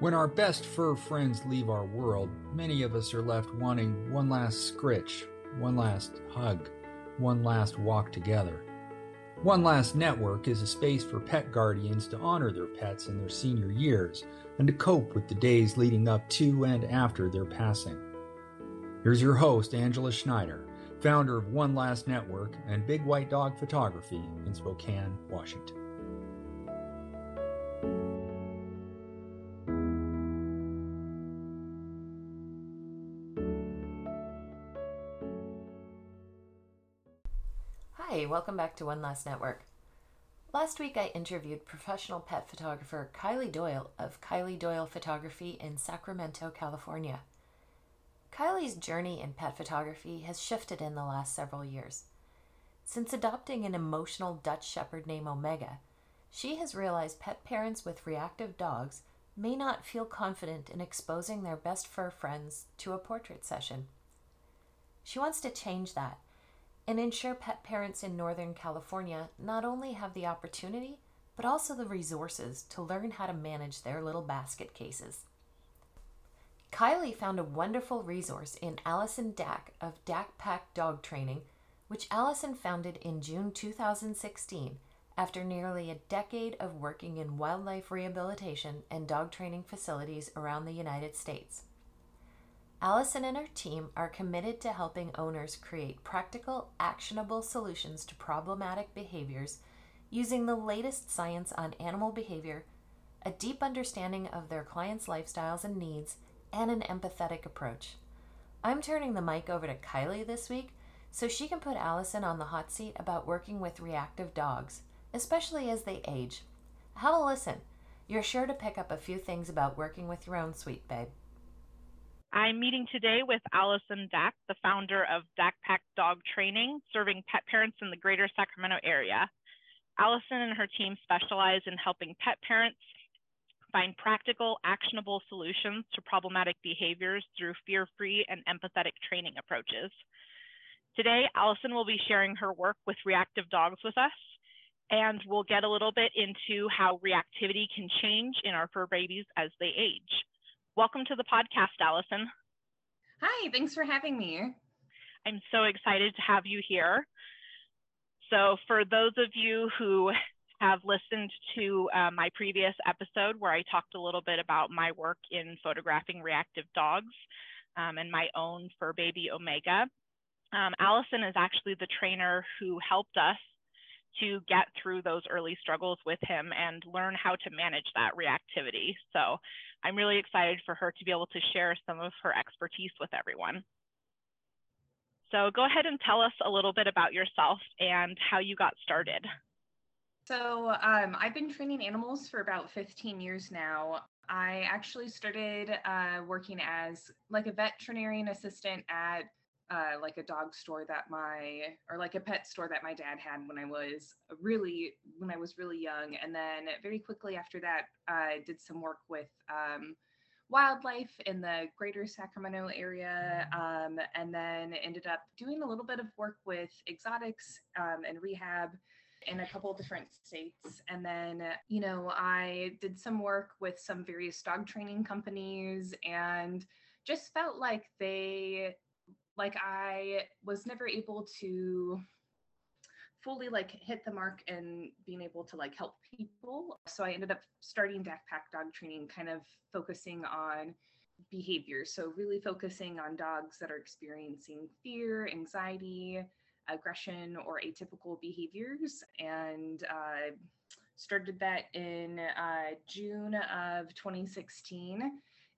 When our best fur friends leave our world, many of us are left wanting one last scritch, one last hug, one last walk together. One Last Network is a space for pet guardians to honor their pets in their senior years and to cope with the days leading up to and after their passing. Here's your host, Angela Schneider, founder of One Last Network and Big White Dog Photography in Spokane, Washington. Welcome back to One Last Network. Last week I interviewed professional pet photographer Kylee Doyle of Kylee Doyle Photography in Sacramento, California. Kylee's journey in pet photography has shifted in the last several years. Since adopting an emotional Dutch Shepherd named Omega, she has realized pet parents with reactive dogs may not feel confident in exposing their best fur friends to a portrait session. She wants to change that and ensure pet parents in Northern California not only have the opportunity, but also the resources to learn how to manage their little basket cases. Kylee found a wonderful resource in Allison Daack of Daack Pack Dog Training, which Allison founded in June 2016 after nearly a decade of working in wildlife rehabilitation and dog training facilities around the United States. Allison and her team are committed to helping owners create practical, actionable solutions to problematic behaviors using the latest science on animal behavior, a deep understanding of their clients' lifestyles and needs, and an empathetic approach. I'm turning the mic over to Kylee this week so she can put Allison on the hot seat about working with reactive dogs, especially as they age. Have a listen. You're sure to pick up a few things about working with your own sweet babe. I'm meeting today with Allison Daack, the founder of Daack Pack Dog Training, serving pet parents in the greater Sacramento area. Allison and her team specialize in helping pet parents find practical, actionable solutions to problematic behaviors through fear-free and empathetic training approaches. Today, Allison will be sharing her work with reactive dogs with us, and we'll get a little bit into how reactivity can change in our fur babies as they age. Welcome to the podcast, Allison. Hi, thanks for having me. I'm so excited to have you here. So, for those of you who have listened to uh, my previous episode where I talked a little bit about my work in photographing reactive dogs um, and my own fur baby Omega, um, Allison is actually the trainer who helped us to get through those early struggles with him and learn how to manage that reactivity. So I'm really excited for her to be able to share some of her expertise with everyone. So go ahead and tell us a little bit about yourself and how you got started. So um, I've been training animals for about 15 years now. I actually started uh, working as like a veterinarian assistant at uh, like a dog store that my or like a pet store that my dad had when I was really when I was really young, and then very quickly after that, I did some work with um, wildlife in the greater Sacramento area, um, and then ended up doing a little bit of work with exotics um, and rehab in a couple different states. And then, you know, I did some work with some various dog training companies and just felt like they like I was never able to fully like hit the mark and being able to like help people. So I ended up starting Daack Pack dog training, kind of focusing on behavior. So really focusing on dogs that are experiencing fear, anxiety, aggression, or atypical behaviors. And uh, started that in uh, June of 2016.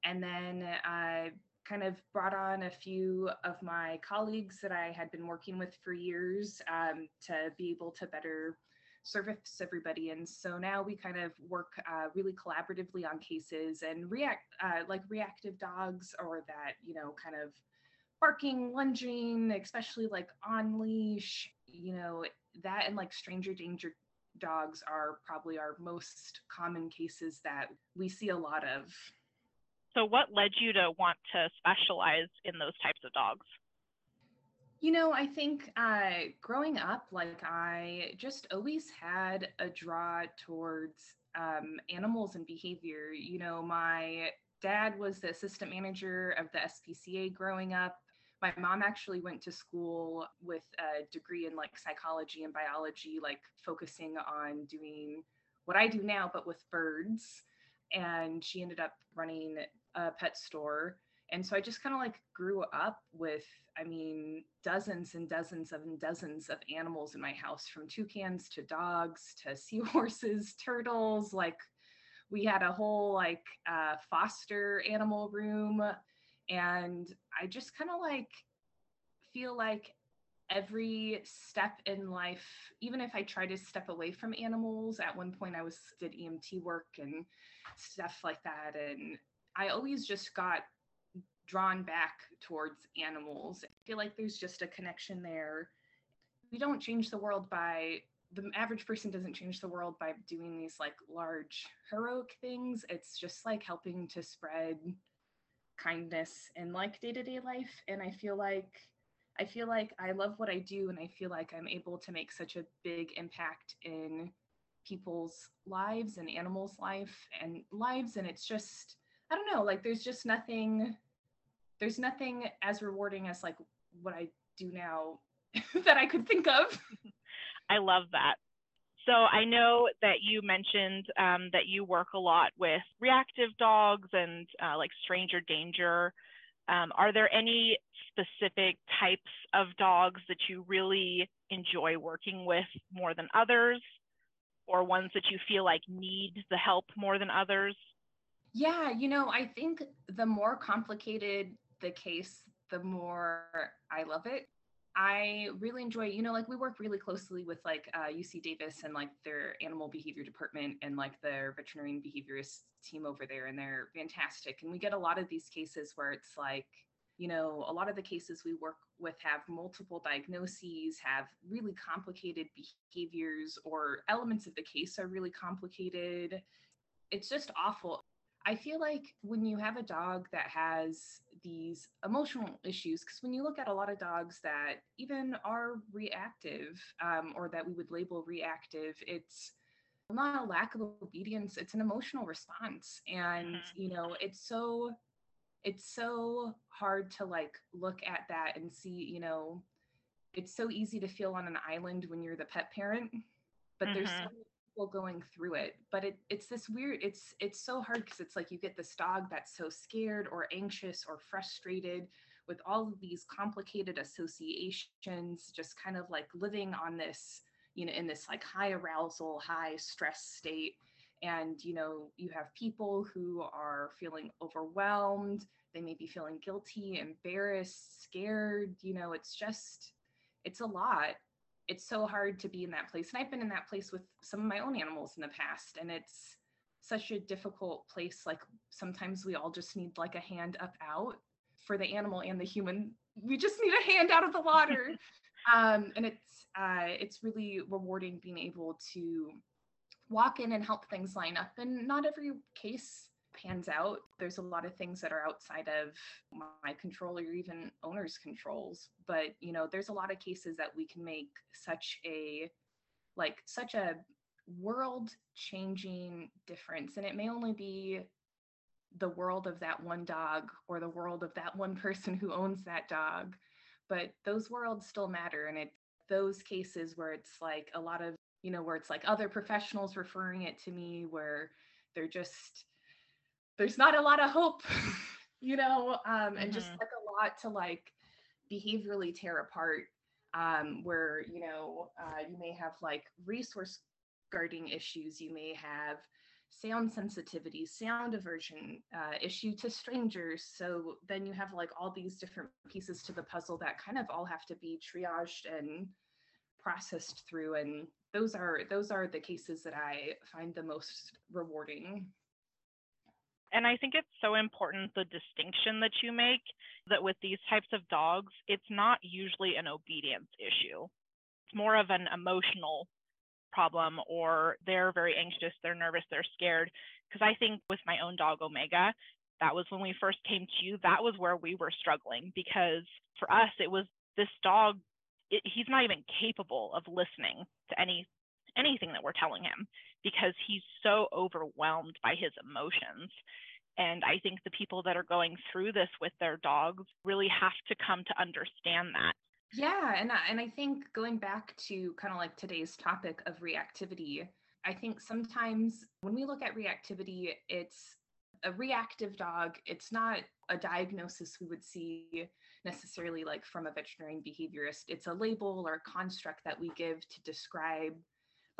And then uh, kind of brought on a few of my colleagues that I had been working with for years um, to be able to better service everybody. And so now we kind of work uh, really collaboratively on cases and react uh, like reactive dogs or that, you know, kind of barking, lunging, especially like on leash, you know, that and like stranger danger dogs are probably our most common cases that we see a lot of. So, what led you to want to specialize in those types of dogs? You know, I think uh, growing up, like I just always had a draw towards um, animals and behavior. You know, my dad was the assistant manager of the SPCA growing up. My mom actually went to school with a degree in like psychology and biology, like focusing on doing what I do now, but with birds. And she ended up running a pet store. And so I just kind of like grew up with, I mean, dozens and dozens of and dozens of animals in my house, from toucans to dogs to seahorses, turtles. Like we had a whole like uh, foster animal room. And I just kind of like feel like every step in life even if i try to step away from animals at one point i was did emt work and stuff like that and i always just got drawn back towards animals. I feel like there's just a connection there. We don't change the world by the average person doesn't change the world by doing these like large heroic things. It's just like helping to spread kindness in like day-to-day life. And i feel like I feel like I love what I do and I feel like I'm able to make such a big impact in people's lives and animals' life and lives. And it's just I don't know, like there's just nothing there's nothing as rewarding as like what I do now that I could think of. I love that. So I know that you mentioned um, that you work a lot with reactive dogs and uh, like stranger danger. Um, are there any specific types of dogs that you really enjoy working with more than others, or ones that you feel like need the help more than others? Yeah, you know, I think the more complicated the case, the more I love it. I really enjoy, you know, like we work really closely with like uh, UC Davis and like their animal behavior department and like their veterinarian behaviorist team over there, and they're fantastic. And we get a lot of these cases where it's like, you know, a lot of the cases we work with have multiple diagnoses, have really complicated behaviors, or elements of the case are really complicated. It's just awful. I feel like when you have a dog that has these emotional issues, because when you look at a lot of dogs that even are reactive um, or that we would label reactive, it's not a lack of obedience, it's an emotional response. And, mm-hmm. you know, it's so it's so hard to like look at that and see, you know, it's so easy to feel on an island when you're the pet parent, but mm-hmm. there's so mm-hmm people going through it but it, it's this weird it's it's so hard because it's like you get this dog that's so scared or anxious or frustrated with all of these complicated associations just kind of like living on this you know in this like high arousal high stress state. And you know you have people who are feeling overwhelmed they may be feeling guilty embarrassed scared you know it's just it's a lot it's so hard to be in that place. And I've been in that place with some of my own animals in the past. And it's such a difficult place. Like sometimes we all just need like a hand up out for the animal and the human. We just need a hand out of the water. um, and it's uh, it's really rewarding being able to walk in and help things line up. And not every case pans out. There's a lot of things that are outside of my control or even owner's controls. But, you know, there's a lot of cases that we can make such a, like, such a world changing difference. And it may only be the world of that one dog or the world of that one person who owns that dog. But those worlds still matter. And it's those cases where it's like a lot of, you know, where it's like other professionals referring it to me, where they're just there's not a lot of hope, you know, um, and mm-hmm. just like a lot to like behaviorally tear apart. Um, where you know uh, you may have like resource guarding issues, you may have sound sensitivity, sound aversion, uh, issue to strangers. So then you have like all these different pieces to the puzzle that kind of all have to be triaged and processed through. And those are those are the cases that I find the most rewarding and I think it's so important the distinction that you make that with these types of dogs, it's not usually an obedience issue. It's more of an emotional problem, or they're very anxious, they're nervous, they're scared. Because I think with my own dog, Omega, that was when we first came to you, that was where we were struggling because for us, it was this dog, it, he's not even capable of listening to any anything that we're telling him because he's so overwhelmed by his emotions. And I think the people that are going through this with their dogs really have to come to understand that. Yeah, and I, and I think going back to kind of like today's topic of reactivity, I think sometimes when we look at reactivity, it's a reactive dog. It's not a diagnosis we would see necessarily like from a veterinarian behaviorist. It's a label or a construct that we give to describe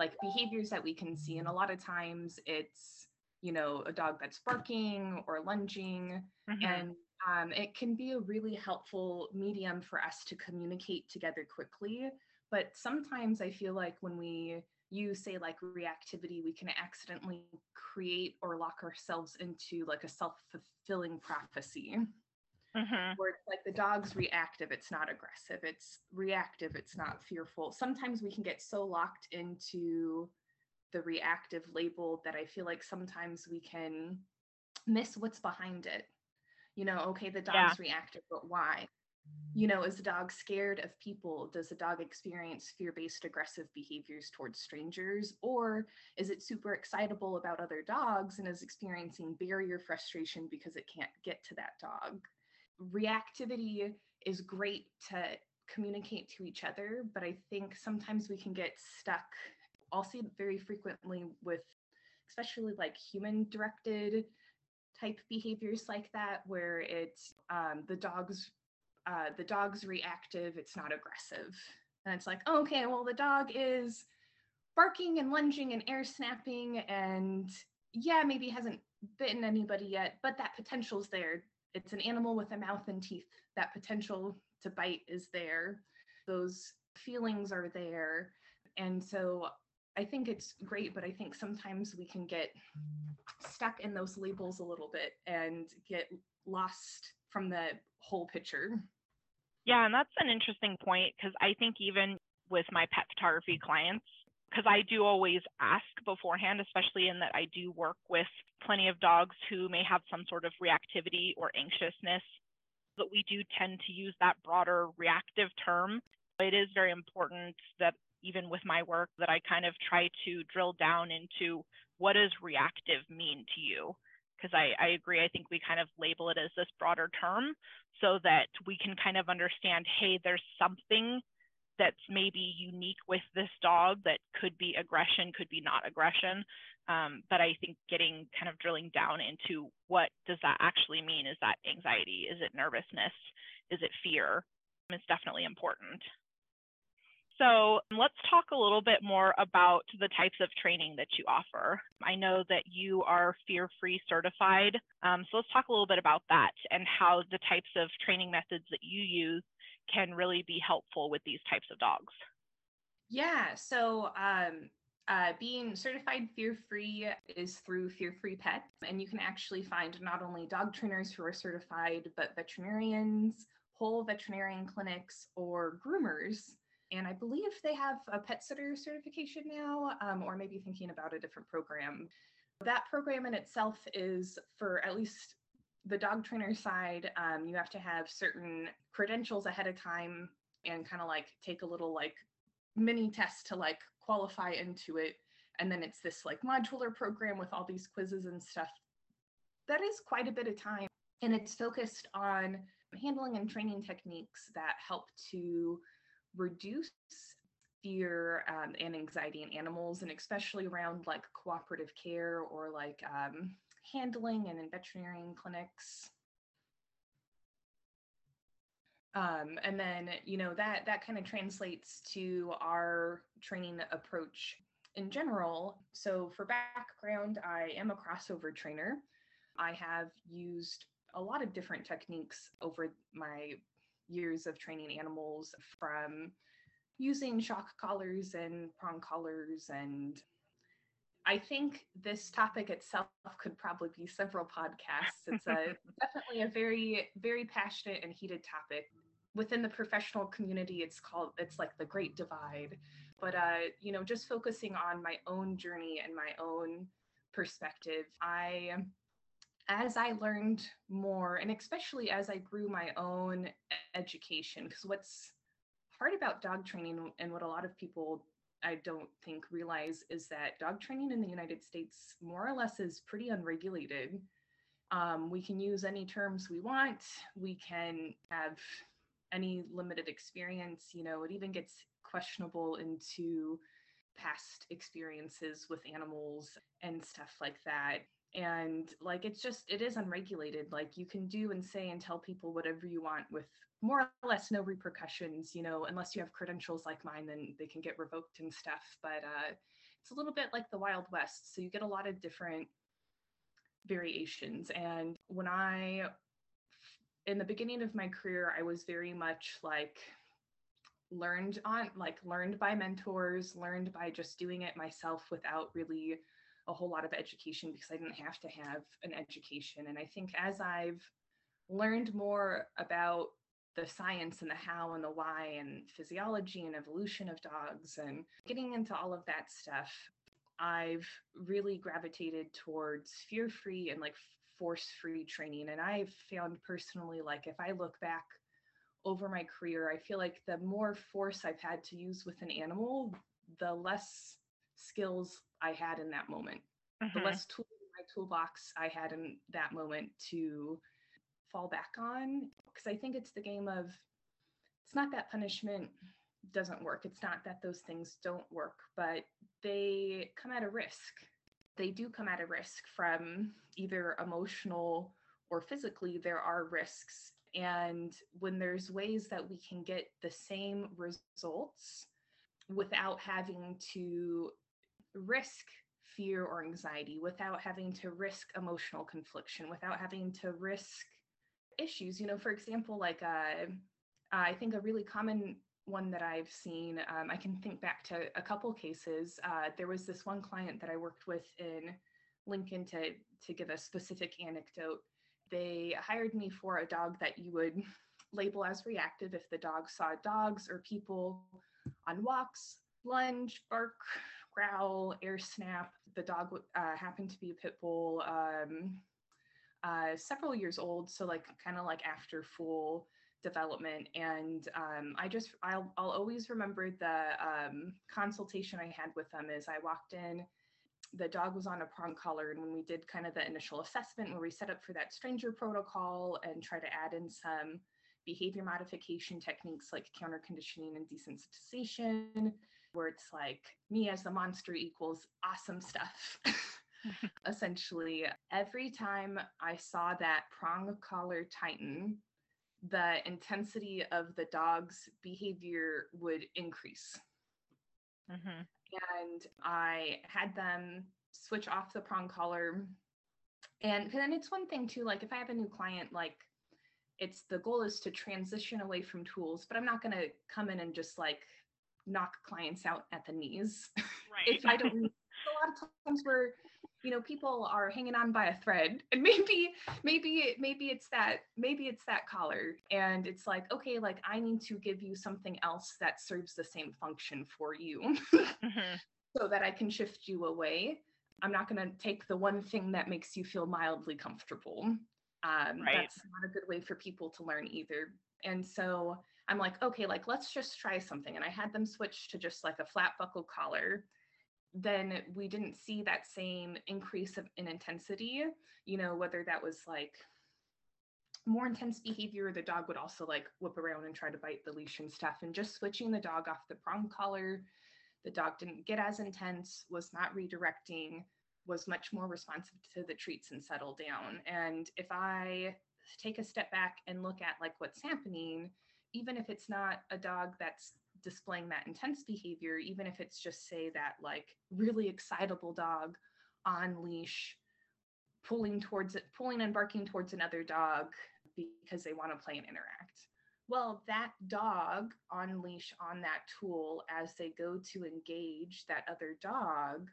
like behaviors that we can see. And a lot of times it's, you know, a dog that's barking or lunging. Mm-hmm. And um, it can be a really helpful medium for us to communicate together quickly. But sometimes I feel like when we use, say, like reactivity, we can accidentally create or lock ourselves into like a self fulfilling prophecy. Mm-hmm. Where it's like the dog's reactive, it's not aggressive. It's reactive, it's not fearful. Sometimes we can get so locked into the reactive label that I feel like sometimes we can miss what's behind it. You know, okay, the dog's yeah. reactive, but why? You know, is the dog scared of people? Does the dog experience fear based aggressive behaviors towards strangers? Or is it super excitable about other dogs and is experiencing barrier frustration because it can't get to that dog? Reactivity is great to communicate to each other, but I think sometimes we can get stuck. I'll see very frequently with especially like human directed type behaviors like that where it's um, the dog's uh, the dog's reactive it's not aggressive and it's like okay well the dog is barking and lunging and air snapping and yeah maybe hasn't bitten anybody yet but that potential's there it's an animal with a mouth and teeth. That potential to bite is there. Those feelings are there. And so I think it's great, but I think sometimes we can get stuck in those labels a little bit and get lost from the whole picture. Yeah, and that's an interesting point because I think even with my pet photography clients, because I do always ask beforehand, especially in that I do work with plenty of dogs who may have some sort of reactivity or anxiousness, but we do tend to use that broader reactive term. It is very important that even with my work that I kind of try to drill down into what does reactive mean to you? Because I, I agree, I think we kind of label it as this broader term so that we can kind of understand, hey, there's something that's maybe unique with this dog that could be aggression, could be not aggression. Um, but I think getting kind of drilling down into what does that actually mean? Is that anxiety? Is it nervousness? Is it fear? It's definitely important. So let's talk a little bit more about the types of training that you offer. I know that you are fear free certified. Um, so let's talk a little bit about that and how the types of training methods that you use can really be helpful with these types of dogs? Yeah, so um, uh, being certified fear free is through Fear Free Pets, and you can actually find not only dog trainers who are certified, but veterinarians, whole veterinarian clinics, or groomers. And I believe they have a pet sitter certification now, um, or maybe thinking about a different program. That program in itself is for at least the dog trainer side, um, you have to have certain credentials ahead of time and kind of like take a little like mini test to like qualify into it. And then it's this like modular program with all these quizzes and stuff. That is quite a bit of time. And it's focused on handling and training techniques that help to reduce fear um, and anxiety in animals, and especially around like cooperative care or like um, handling and in veterinarian clinics. Um, and then, you know, that that kind of translates to our training approach in general. So for background, I am a crossover trainer. I have used a lot of different techniques over my years of training animals from using shock collars and prong collars and I think this topic itself could probably be several podcasts. It's a definitely a very, very passionate and heated topic. Within the professional community, it's called it's like the great divide. But uh, you know, just focusing on my own journey and my own perspective, I as I learned more, and especially as I grew my own education, because what's hard about dog training and what a lot of people I don't think realize is that dog training in the United States more or less is pretty unregulated. Um, we can use any terms we want. We can have any limited experience. You know, it even gets questionable into past experiences with animals and stuff like that. And like, it's just, it is unregulated. Like, you can do and say and tell people whatever you want with more or less no repercussions, you know, unless you have credentials like mine, then they can get revoked and stuff. But uh, it's a little bit like the Wild West. So you get a lot of different variations. And when I, in the beginning of my career, I was very much like, learned on like learned by mentors learned by just doing it myself without really a whole lot of education because i didn't have to have an education. And i think as i've learned more about the science and the how and the why and physiology and evolution of dogs and getting into all of that stuff i've really gravitated towards fear free and like force free training. And i've found personally like if i look back over my career i feel like the more force i've had to use with an animal the less skills i had in that moment mm-hmm. the less tools in my toolbox i had in that moment to fall back on because I think it's the game of it's not that punishment doesn't work. It's not that those things don't work, but they come at a risk. They do come at a risk from either emotional or physically, there are risks. And when there's ways that we can get the same results without having to risk fear or anxiety, without having to risk emotional confliction, without having to risk issues. You know, for example, like uh, I think a really common one that I've seen, um, I can think back to a couple cases. Uh, there was this one client that I worked with in Lincoln to to give a specific anecdote. They hired me for a dog that you would label as reactive if the dog saw dogs or people on walks, lunge, bark, growl, air snap. The dog uh, happened to be a pit bull. Um, uh, several years old, so like kind of like after full development. And um, I just I'll I'll always remember the um, consultation I had with them is I walked in. The dog was on a prong collar, and when we did kind of the initial assessment, where we set up for that stranger protocol and try to add in some behavior modification techniques like counter conditioning and desensitization, where it's like me as the monster equals awesome stuff. essentially, every time I saw that prong collar tighten, the intensity of the dog's behavior would increase. Mm-hmm. And I had them switch off the prong collar. And then it's one thing too, like if I have a new client, like it's the goal is to transition away from tools, but I'm not going to come in and just like knock clients out at the knees. Right. if I don't, a lot of times where you know people are hanging on by a thread and maybe maybe maybe it's that maybe it's that collar and it's like okay like i need to give you something else that serves the same function for you mm-hmm. so that i can shift you away i'm not going to take the one thing that makes you feel mildly comfortable um, right. that's not a good way for people to learn either and so i'm like okay like let's just try something and i had them switch to just like a flat buckle collar. Then we didn't see that same increase of, in intensity you know whether that was like more intense behavior the dog would also like whip around and try to bite the leash and stuff. And just switching the dog off the prong collar the dog didn't get as intense was not redirecting was much more responsive to the treats and settle down. And if i take a step back and look at like what's happening even if it's not a dog that's displaying that intense behavior, even if it's just say that like really excitable dog on leash, pulling towards it, pulling and barking towards another dog because they want to play and interact. Well, that dog on leash on that tool as they go to engage that other dog,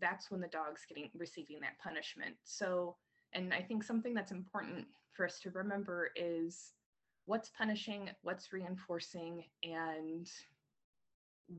that's when the dog's getting receiving that punishment. So, and I think something that's important for us to remember is what's punishing, what's reinforcing, and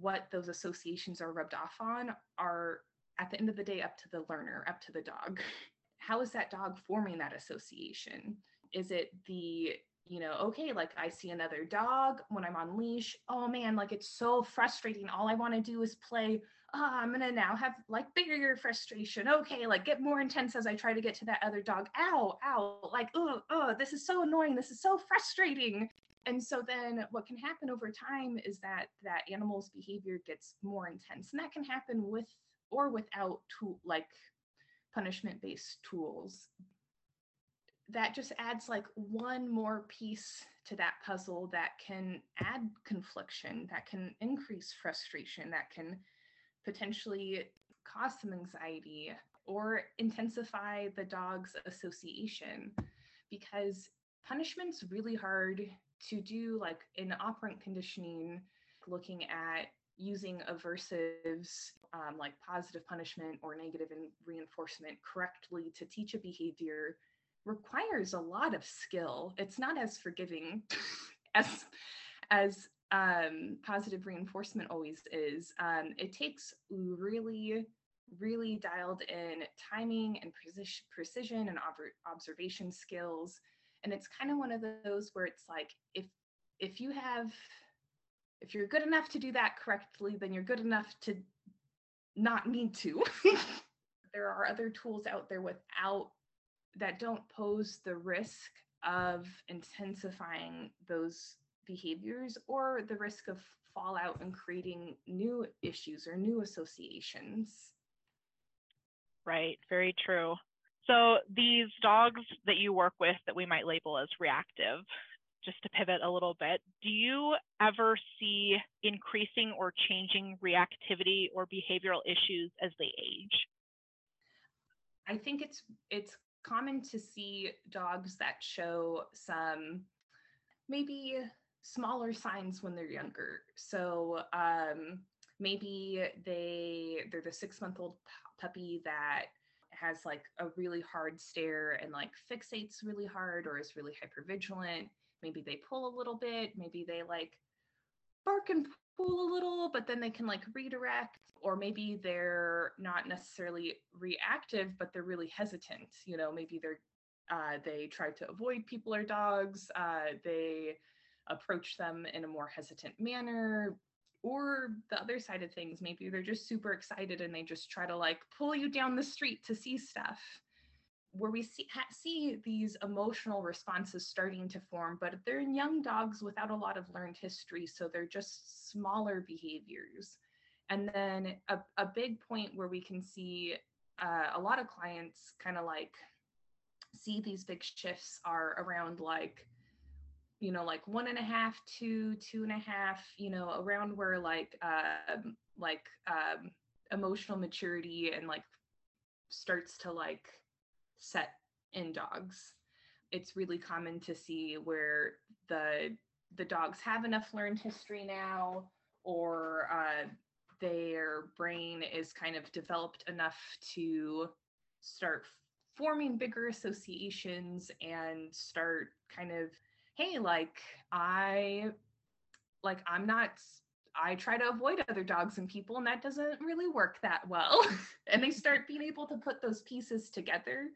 what those associations are rubbed off on are at the end of the day up to the learner, up to the dog. How is that dog forming that association? Is it the you know, okay, like I see another dog when I'm on leash. Oh man, like it's so frustrating. All I want to do is play. Oh, I'm gonna now have like bigger frustration. Okay, like get more intense as I try to get to that other dog. Ow, ow, like, oh, oh, this is so annoying. This is so frustrating. And so then what can happen over time is that that animal's behavior gets more intense. And that can happen with or without tool like punishment based tools that just adds like one more piece to that puzzle that can add confliction, that can increase frustration, that can potentially cause some anxiety or intensify the dog's association because punishment's really hard to do like in operant conditioning looking at using aversives um, like positive punishment or negative reinforcement correctly to teach a behavior requires a lot of skill. It's not as forgiving as as um, positive reinforcement always is. Um, it takes really, really dialed in timing and precision, and ob- observation skills. And it's kind of one of those where it's like if if you have if you're good enough to do that correctly, then you're good enough to not need to. there are other tools out there without that don't pose the risk of intensifying those behaviors or the risk of fallout and creating new issues or new associations. Right, very true. So, these dogs that you work with that we might label as reactive, just to pivot a little bit, do you ever see increasing or changing reactivity or behavioral issues as they age? I think it's it's common to see dogs that show some maybe smaller signs when they're younger. So um, maybe they they're the six month old puppy that has like a really hard stare and like fixates really hard or is really hyper vigilant. Maybe they pull a little bit. Maybe they like bark and pull a little, but then they can like redirect or maybe they're not necessarily reactive but they're really hesitant you know maybe they're uh, they try to avoid people or dogs uh, they approach them in a more hesitant manner or the other side of things. Maybe they're just super excited and they just try to like pull you down the street to see stuff. Where we see, see these emotional responses starting to form but they're young dogs without a lot of learned history so they're just smaller behaviors. And then a, a big point where we can see uh, a lot of clients kind of like see these big shifts are around like you know like one and a half two two and a half you know around where like uh like um emotional maturity and like starts to like set in dogs. It's really common to see where the the dogs have enough learned history now or uh, their brain is kind of developed enough to start forming bigger associations and start kind of hey like i like i'm not i try to avoid other dogs and people and that doesn't really work that well and they start being able to put those pieces together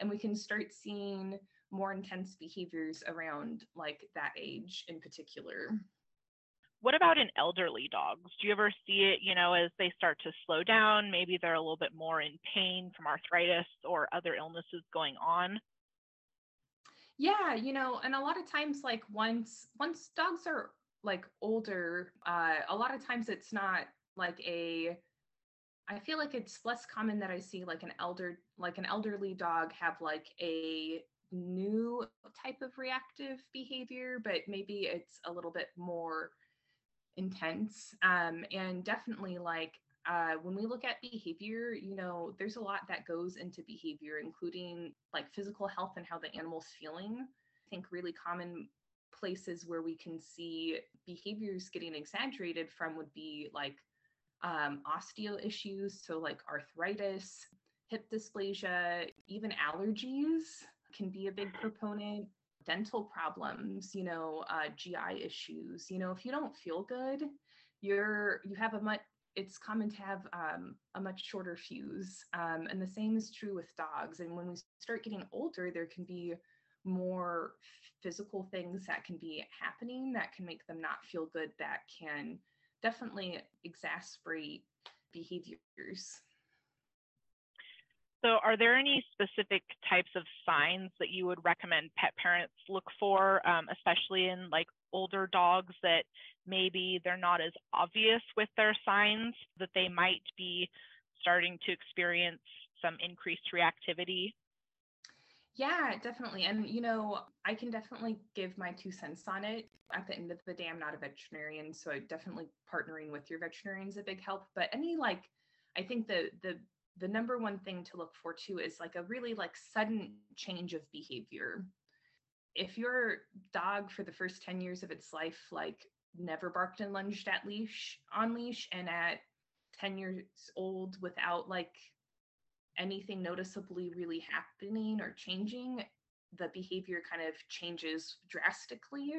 and we can start seeing more intense behaviors around like that age in particular what about in elderly dogs? Do you ever see it, you know, as they start to slow down? Maybe they're a little bit more in pain from arthritis or other illnesses going on? Yeah, you know, and a lot of times, like once once dogs are like older, uh, a lot of times it's not like a. I feel like it's less common that I see like an elder like an elderly dog have like a new type of reactive behavior, but maybe it's a little bit more intense um, and definitely like uh, when we look at behavior you know there's a lot that goes into behavior including like physical health and how the animal's feeling i think really common places where we can see behaviors getting exaggerated from would be like um, osteo issues so like arthritis hip dysplasia even allergies can be a big proponent dental problems, you know, uh, GI issues. You know, if you don't feel good, you're you have a much it's common to have um, a much shorter fuse. Um, and the same is true with dogs. And when we start getting older, there can be more physical things that can be happening that can make them not feel good that can definitely exasperate behaviors. So, are there any specific types of signs that you would recommend pet parents look for, um, especially in like older dogs that maybe they're not as obvious with their signs that they might be starting to experience some increased reactivity? Yeah, definitely. And, you know, I can definitely give my two cents on it. At the end of the day, I'm not a veterinarian, so definitely partnering with your veterinarian is a big help. But any like, I think the the the number one thing to look for too is like a really like sudden change of behavior. If your dog for the first 10 years of its life like never barked and lunged at leash on leash and at 10 years old without like anything noticeably really happening or changing, the behavior kind of changes drastically.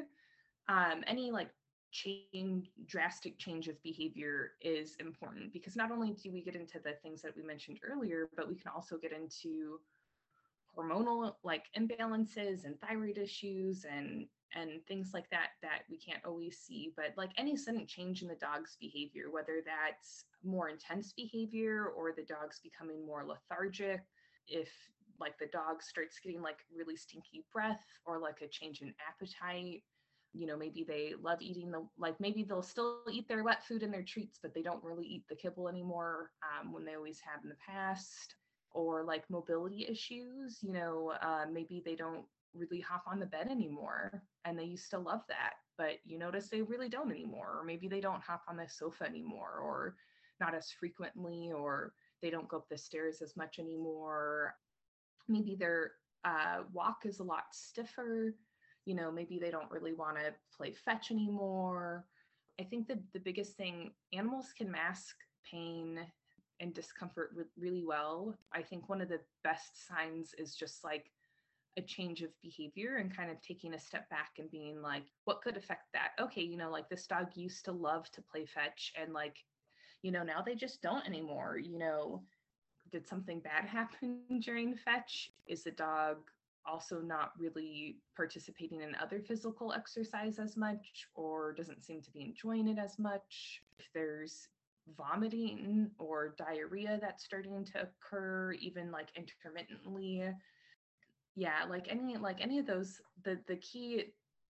Um, any like change, drastic change of behavior is important because not only do we get into the things that we mentioned earlier, but we can also get into hormonal like imbalances and thyroid issues and and things like that that we can't always see but like any sudden change in the dog's behavior whether that's more intense behavior or the dog's becoming more lethargic if like the dog starts getting like really stinky breath or like a change in appetite you know maybe they love eating the like maybe they'll still eat their wet food and their treats but they don't really eat the kibble anymore um, when they always have in the past or like mobility issues you know uh, maybe they don't really hop on the bed anymore and they used to love that but you notice they really don't anymore or maybe they don't hop on the sofa anymore or not as frequently or they don't go up the stairs as much anymore. Maybe their uh, walk is a lot stiffer you know maybe they don't really want to play fetch anymore. I think that the biggest thing animals can mask pain and discomfort re- really well i think one of the best signs is just like a change of behavior and kind of taking a step back and being like, what could affect that? Okay, you know, like this dog used to love to play fetch and like, you know, now they just don't anymore. You know, did something bad happen during fetch? Is the dog also not really participating in other physical exercise as much or doesn't seem to be enjoying it as much? If there's vomiting or diarrhea that's starting to occur, even like intermittently, yeah like any like any of those the the key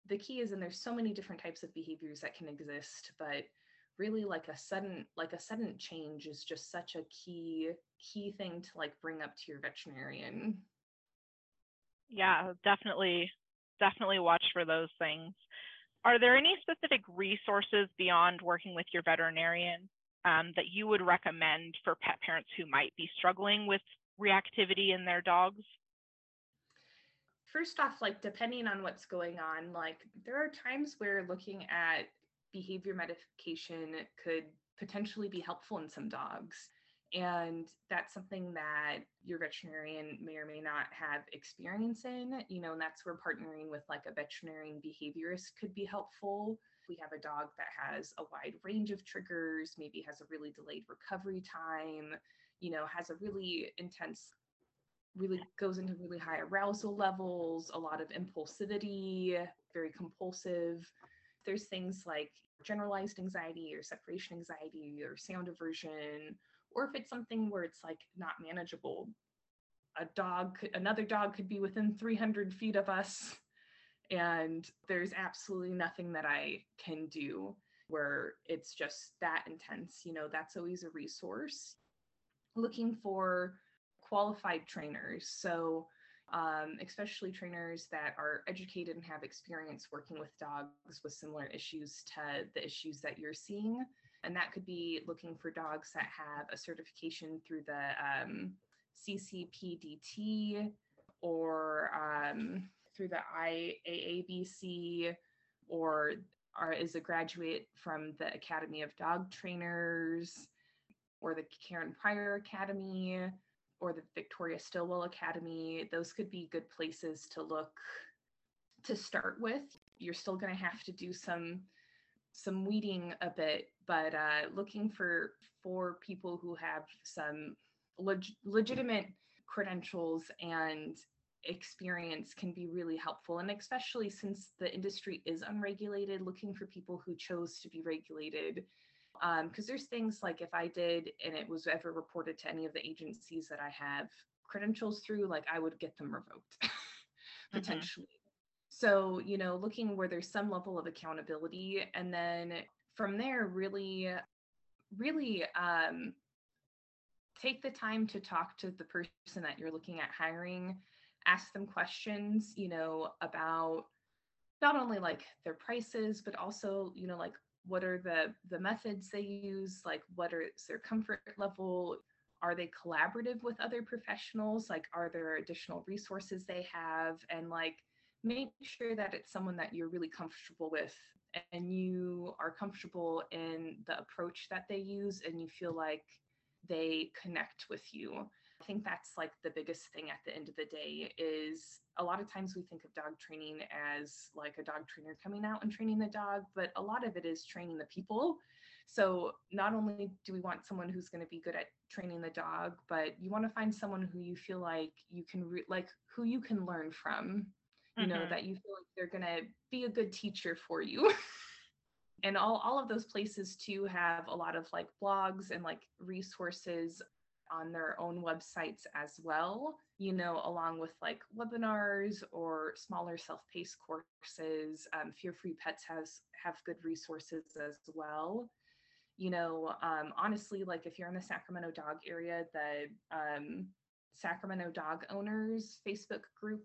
the key is and there's so many different types of behaviors that can exist but really like a sudden like a sudden change is just such a key key thing to like bring up to your veterinarian. Yeah definitely definitely watch for those things. Are there any specific resources beyond working with your veterinarian um, that you would recommend for pet parents who might be struggling with reactivity in their dogs first off, like depending on what's going on, like there are times where looking at behavior medication could potentially be helpful in some dogs. And that's something that your veterinarian may or may not have experience in, you know, and that's where partnering with like a veterinarian behaviorist could be helpful. We have a dog that has a wide range of triggers, maybe has a really delayed recovery time, you know, has a really intense really goes into really high arousal levels, a lot of impulsivity, very compulsive. There's things like generalized anxiety or separation anxiety or sound aversion, or if it's something where it's like not manageable. A dog, another dog could be within 300 feet of us, and there's absolutely nothing that I can do where it's just that intense. You know, that's always a resource. Looking for qualified trainers. So, um, especially trainers that are educated and have experience working with dogs with similar issues to the issues that you're seeing. And that could be looking for dogs that have a certification through the um, CCPDT or um, through the IAABC or are, is a graduate from the Academy of Dog Trainers or the Karen Pryor Academy or the Victoria Stilwell Academy, those could be good places to look to start with. You're still going to have to do some some weeding a bit, but uh, looking for for people who have some leg- legitimate credentials and experience can be really helpful and especially since the industry is unregulated looking for people who chose to be regulated because um, there's things like if i did and it was ever reported to any of the agencies that i have credentials through like i would get them revoked mm-hmm. potentially mm-hmm. so you know looking where there's some level of accountability and then from there really really um, take the time to talk to the person that you're looking at hiring ask them questions you know about not only like their prices but also you know like what are the the methods they use? Like what is their comfort level? Are they collaborative with other professionals? Like are there additional resources they have? And like make sure that it's someone that you're really comfortable with and you are comfortable in the approach that they use and you feel like they connect with you I think that's like the biggest thing at the end of the day is a lot of times we think of dog training as like a dog trainer coming out and training the dog, but a lot of it is training the people. So not only do we want someone who's going to be good at training the dog, but you want to find someone who you feel like you can re- like who you can learn from. You mm-hmm. know that you feel like they're going to be a good teacher for you. and all all of those places too have a lot of like blogs and like resources on their own websites as well, you know, along with like webinars or smaller self-paced courses. Um, Fear Free Pets has have good resources as well. You know, um, honestly, like if you're in the Sacramento dog area, the um, Sacramento Dog Owners Facebook group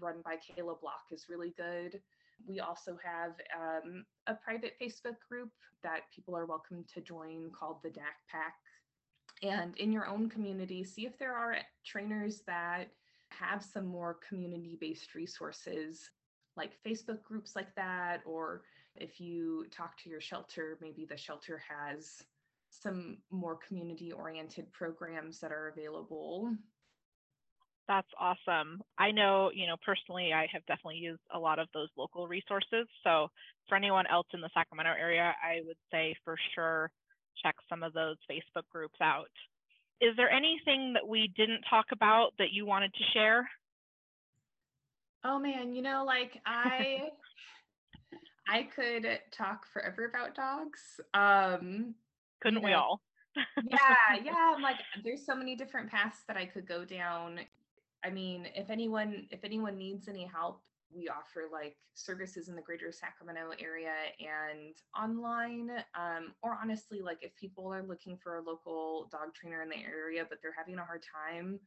run by Kayla Block is really good. We also have um, a private Facebook group that people are welcome to join called the Daack Pack and in your own community, see if there are trainers that have some more community based resources like Facebook groups like that, or if you talk to your shelter, maybe the shelter has some more community oriented programs that are available. That's awesome. I know, you know, personally, I have definitely used a lot of those local resources. So, for anyone else in the Sacramento area, I would say for sure check some of those Facebook groups out. Is there anything that we didn't talk about that you wanted to share? Oh man, you know, like I I could talk forever about dogs. Um couldn't you know, we all? yeah, yeah. I'm Like there's so many different paths that I could go down. I mean, if anyone if anyone needs any help we offer like services in the greater Sacramento area and online. Um, or honestly, like if people are looking for a local dog trainer in the area, but they're having a hard time,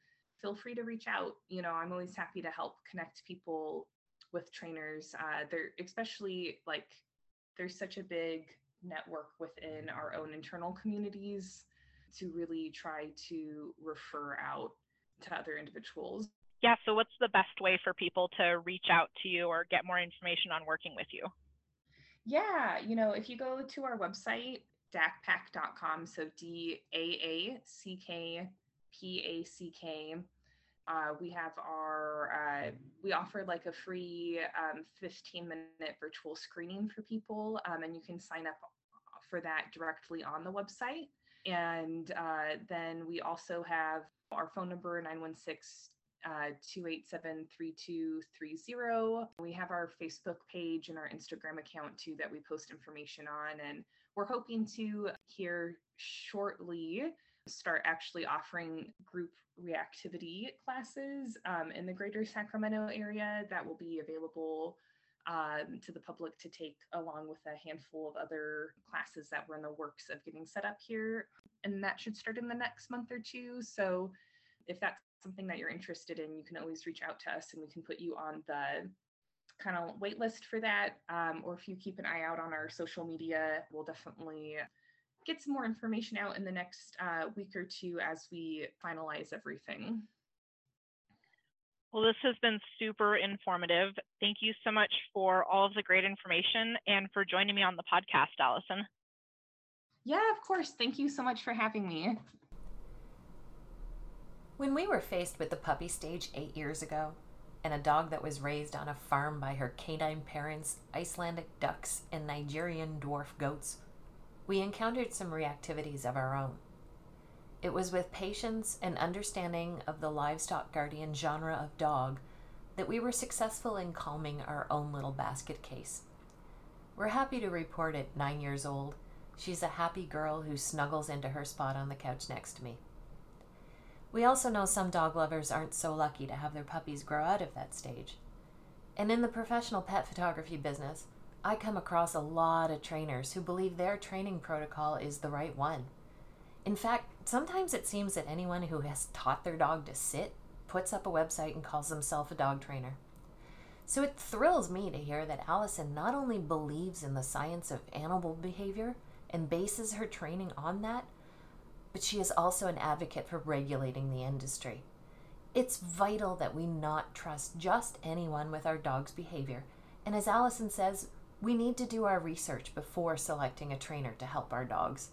feel free to reach out. You know, I'm always happy to help connect people with trainers. Uh, they're especially like there's such a big network within our own internal communities to really try to refer out to other individuals yeah, so what's the best way for people to reach out to you or get more information on working with you? Yeah, you know, if you go to our website, daackpack.com, so D A A C K P A C K, uh, we have our, uh, we offer like a free um, 15 minute virtual screening for people, um, and you can sign up for that directly on the website. And uh, then we also have our phone number 916 uh, 287-3230. We have our Facebook page and our Instagram account too that we post information on. And we're hoping to here shortly start actually offering group reactivity classes um, in the greater Sacramento area that will be available um, to the public to take along with a handful of other classes that we're in the works of getting set up here. And that should start in the next month or two. So if that's something that you're interested in, you can always reach out to us and we can put you on the kind of wait list for that. Um, or if you keep an eye out on our social media, we'll definitely get some more information out in the next uh, week or two as we finalize everything. Well, this has been super informative. Thank you so much for all of the great information and for joining me on the podcast, Allison. Yeah, of course. Thank you so much for having me. When we were faced with the puppy stage eight years ago, and a dog that was raised on a farm by her canine parents, Icelandic ducks, and Nigerian dwarf goats, we encountered some reactivities of our own. It was with patience and understanding of the livestock guardian genre of dog that we were successful in calming our own little basket case. We're happy to report at nine years old, she's a happy girl who snuggles into her spot on the couch next to me. We also know some dog lovers aren't so lucky to have their puppies grow out of that stage. And in the professional pet photography business, I come across a lot of trainers who believe their training protocol is the right one. In fact, sometimes it seems that anyone who has taught their dog to sit puts up a website and calls himself a dog trainer. So it thrills me to hear that Allison not only believes in the science of animal behavior and bases her training on that, but she is also an advocate for regulating the industry. It's vital that we not trust just anyone with our dog's behavior, and as Allison says, we need to do our research before selecting a trainer to help our dogs.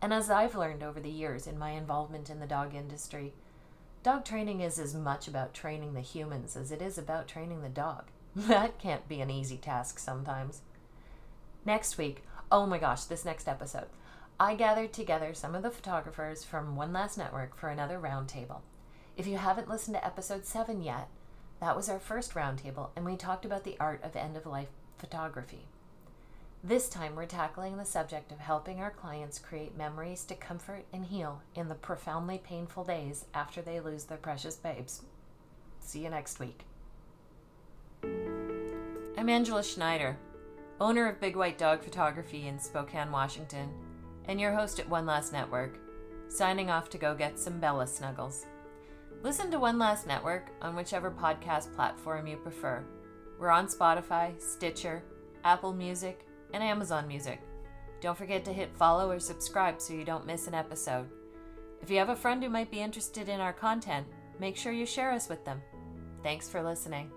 And as I've learned over the years in my involvement in the dog industry, dog training is as much about training the humans as it is about training the dog. That can't be an easy task sometimes. Next week, oh my gosh, this next episode, I gathered together some of the photographers from One Last Network for another roundtable. If you haven't listened to episode 7 yet, that was our first roundtable, and we talked about the art of end of life photography. This time, we're tackling the subject of helping our clients create memories to comfort and heal in the profoundly painful days after they lose their precious babes. See you next week. I'm Angela Schneider, owner of Big White Dog Photography in Spokane, Washington, and your host at One Last Network, signing off to go get some Bella snuggles. Listen to One Last Network on whichever podcast platform you prefer. We're on Spotify, Stitcher, Apple Music, and Amazon Music. Don't forget to hit follow or subscribe so you don't miss an episode. If you have a friend who might be interested in our content, make sure you share us with them. Thanks for listening.